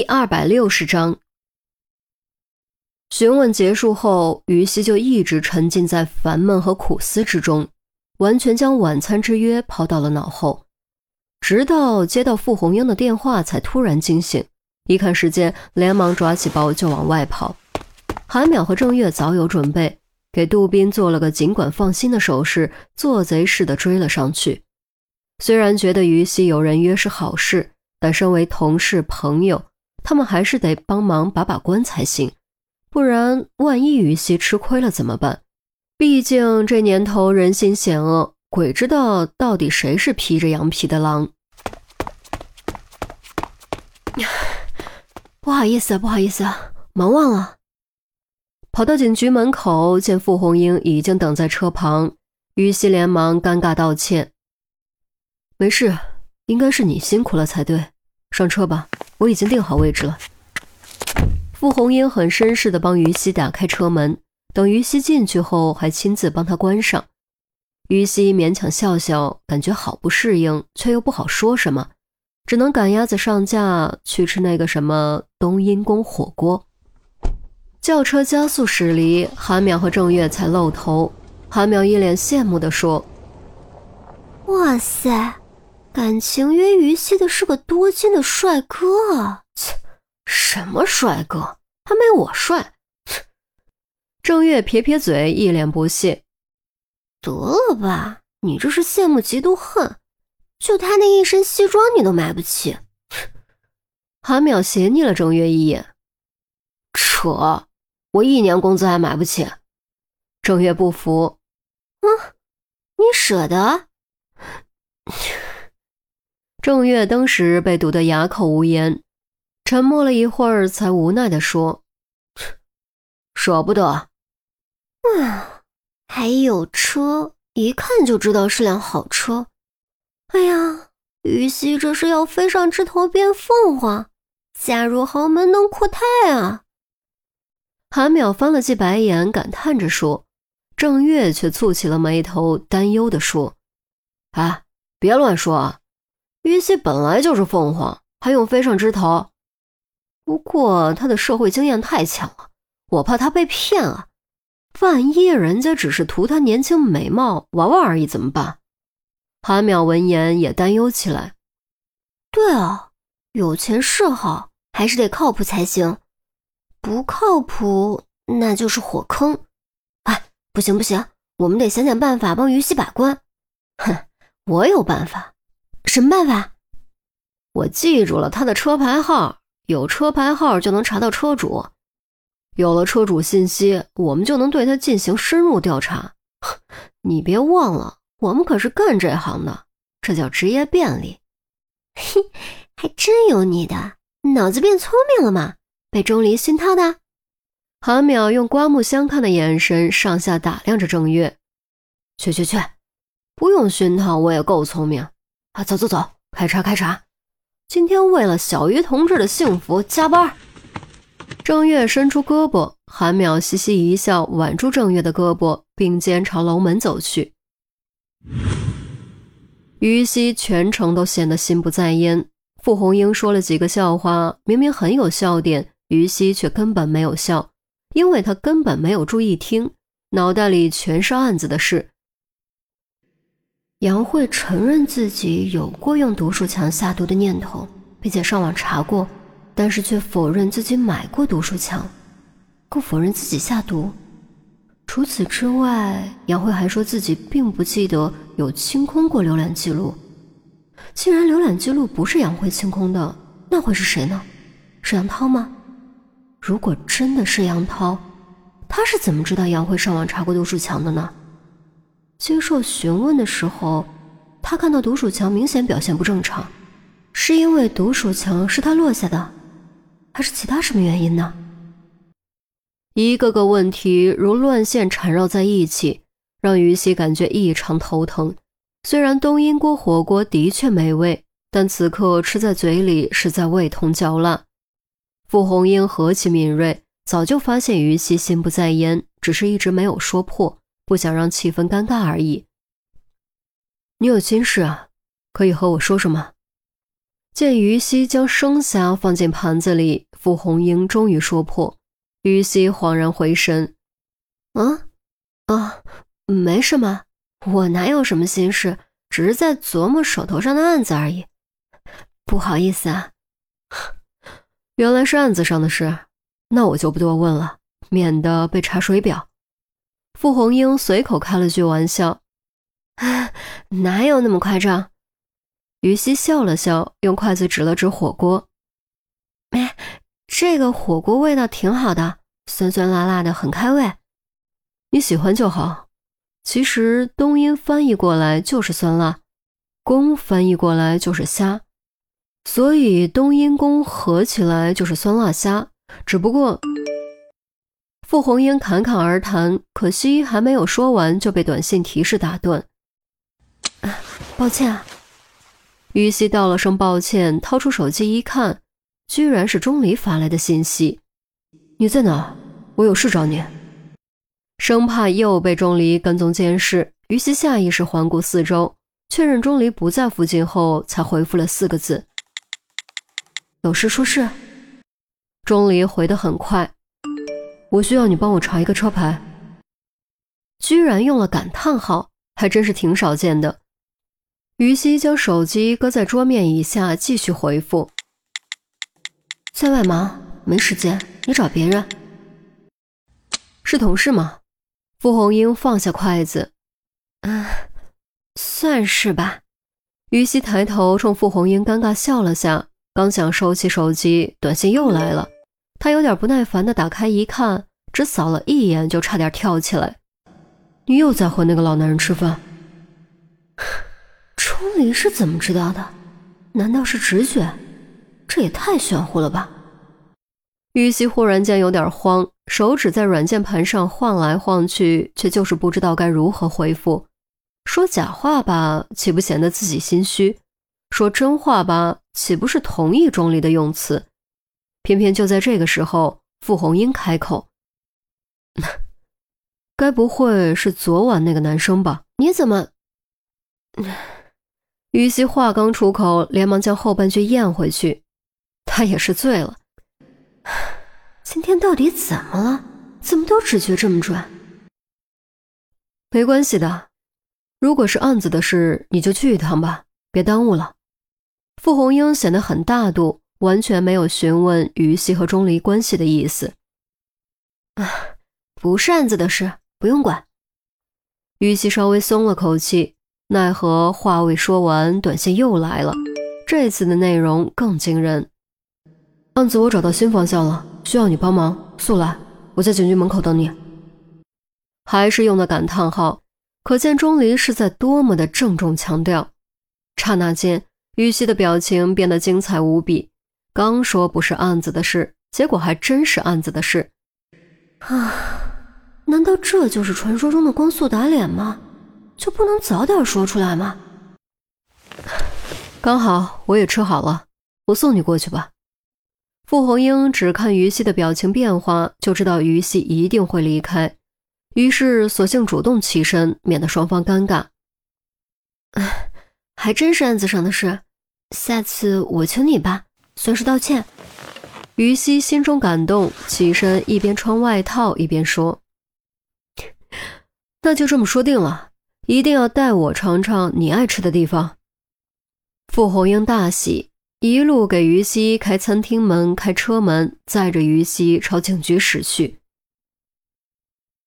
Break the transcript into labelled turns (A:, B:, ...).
A: 第二百六十章，询问结束后，于西就一直沉浸在烦闷和苦思之中，完全将晚餐之约抛到了脑后。直到接到傅红英的电话，才突然惊醒。一看时间，连忙抓起包就往外跑。韩淼和郑月早有准备，给杜宾做了个尽管放心的手势，做贼似的追了上去。虽然觉得于西有人约是好事，但身为同事朋友。他们还是得帮忙把把关才行，不然万一于西吃亏了怎么办？毕竟这年头人心险恶，鬼知道到底谁是披着羊皮的狼。
B: 不好意思，不好意思，忙忘了。
A: 跑到警局门口，见傅红英已经等在车旁，于西连忙尴尬道歉：“没事，应该是你辛苦了才对。”上车吧，我已经定好位置了。傅红英很绅士的帮于西打开车门，等于西进去后，还亲自帮他关上。于西勉强笑笑，感觉好不适应，却又不好说什么，只能赶鸭子上架去吃那个什么冬阴功火锅。轿车加速驶离，韩淼和郑月才露头。韩淼一脸羡慕地说：“
B: 哇塞！”感情约于西的是个多金的帅哥！
A: 切，什么帅哥，还没我帅！郑月撇撇嘴，一脸不屑：“
B: 得了吧，你这是羡慕嫉妒恨？就他那一身西装，你都买不起。”
A: 韩淼斜睨了郑月一眼：“扯，我一年工资还买不起。”郑月不服：“
B: 嗯，你舍得？”
A: 郑月当时被堵得哑口无言，沉默了一会儿，才无奈地说：“舍不得。”“
B: 啊，还有车，一看就知道是辆好车。”“哎呀，于西这是要飞上枝头变凤凰，嫁入豪门能阔太啊！”
A: 韩淼翻了记白眼，感叹着说。郑月却蹙起了眉头，担忧地说：“哎，别乱说啊！”云溪本来就是凤凰，还用飞上枝头？不过他的社会经验太强了，我怕他被骗啊！万一人家只是图他年轻美貌玩玩而已，怎么办？韩淼闻言也担忧起来。
B: 对啊，有钱是好，还是得靠谱才行。不靠谱，那就是火坑。哎，不行不行，我们得想想办法帮于西把关。
A: 哼，我有办法。
B: 什么办法？
A: 我记住了他的车牌号，有车牌号就能查到车主，有了车主信息，我们就能对他进行深入调查。你别忘了，我们可是干这行的，这叫职业便利。
B: 嘿，还真有你的，脑子变聪明了吗？被钟离熏陶的？
A: 韩淼用刮目相看的眼神上下打量着郑月。去去去，不用熏陶，我也够聪明。啊，走走走，开查开查！今天为了小鱼同志的幸福加班。郑月伸出胳膊，韩淼嘻嘻一笑，挽住郑月的胳膊，并肩朝楼门走去。于西全程都显得心不在焉。傅红英说了几个笑话，明明很有笑点，于西却根本没有笑，因为他根本没有注意听，脑袋里全是案子的事。杨慧承认自己有过用毒鼠强下毒的念头，并且上网查过，但是却否认自己买过毒鼠强，更否认自己下毒。除此之外，杨慧还说自己并不记得有清空过浏览记录。既然浏览记录不是杨慧清空的，那会是谁呢？是杨涛吗？如果真的是杨涛，他是怎么知道杨慧上网查过毒鼠强的呢？接受询问的时候，他看到毒鼠强明显表现不正常，是因为毒鼠强是他落下的，还是其他什么原因呢？一个个问题如乱线缠绕在一起，让于西感觉异常头疼。虽然冬阴锅火锅的确美味，但此刻吃在嘴里实在味同嚼蜡。傅红英何其敏锐，早就发现于西心不在焉，只是一直没有说破。不想让气氛尴尬而已。你有心事啊，可以和我说说吗？见于西将生虾放进盘子里，傅红英终于说破。于西恍然回神：“
B: 啊，啊，没什么，我哪有什么心事，只是在琢磨手头上的案子而已。不好意思啊。
A: 原来是案子上的事，那我就不多问了，免得被查水表。”傅红英随口开了句玩笑：“
B: 哪有那么夸张？”
A: 于西笑了笑，用筷子指了指火锅：“
B: 哎，这个火锅味道挺好的，酸酸辣辣的，很开胃。
A: 你喜欢就好。其实东音翻译过来就是酸辣，宫翻译过来就是虾，所以冬阴宫合起来就是酸辣虾。只不过……”傅红英侃侃而谈，可惜还没有说完就被短信提示打断。
B: 抱歉。
A: 啊于西道了声抱歉，掏出手机一看，居然是钟离发来的信息：“你在哪？我有事找你。”生怕又被钟离跟踪监视，于西下意识环顾四周，确认钟离不在附近后，才回复了四个字：“有事说事。”钟离回得很快：“我需要你帮我查一个车牌。”居然用了感叹号，还真是挺少见的。于西将手机搁在桌面以下，继续回复：“
B: 在外忙，没时间，你找别人。”
A: 是同事吗？傅红英放下筷子：“
B: 嗯，算是吧。”
A: 于西抬头冲傅红英尴尬笑了下，刚想收起手机，短信又来了。他有点不耐烦地打开一看，只扫了一眼就差点跳起来：“你又在和那个老男人吃饭？”
B: 钟离是怎么知道的？难道是直觉？这也太玄乎了吧！
A: 于西忽然间有点慌，手指在软键盘上晃来晃去，却就是不知道该如何回复。说假话吧，岂不显得自己心虚；说真话吧，岂不是同意钟离的用词？偏偏就在这个时候，傅红英开口：“ 该不会是昨晚那个男生吧？
B: 你怎么？”
A: 于西话刚出口，连忙将后半句咽回去。他也是醉了。
B: 今天到底怎么了？怎么都直觉这么准？
A: 没关系的，如果是案子的事，你就去一趟吧，别耽误了。傅红英显得很大度，完全没有询问于西和钟离关系的意思。
B: 啊，不是案子的事，不用管。
A: 于西稍微松了口气。奈何话未说完，短信又来了。这次的内容更惊人。案子我找到新方向了，需要你帮忙，速来！我在警局门口等你。还是用的感叹号，可见钟离是在多么的郑重强调。刹那间，于西的表情变得精彩无比。刚说不是案子的事，结果还真是案子的事。
B: 啊，难道这就是传说中的光速打脸吗？就不能早点说出来吗？
A: 刚好我也吃好了，我送你过去吧。傅红英只看于西的表情变化，就知道于西一定会离开，于是索性主动起身，免得双方尴尬。
B: 还真是案子上的事，下次我请你吧，算是道歉。
A: 于西心中感动，起身一边穿外套一边说：“那就这么说定了。”一定要带我尝尝你爱吃的地方。傅红英大喜，一路给于西开餐厅门、开车门，载着于西朝警局驶去。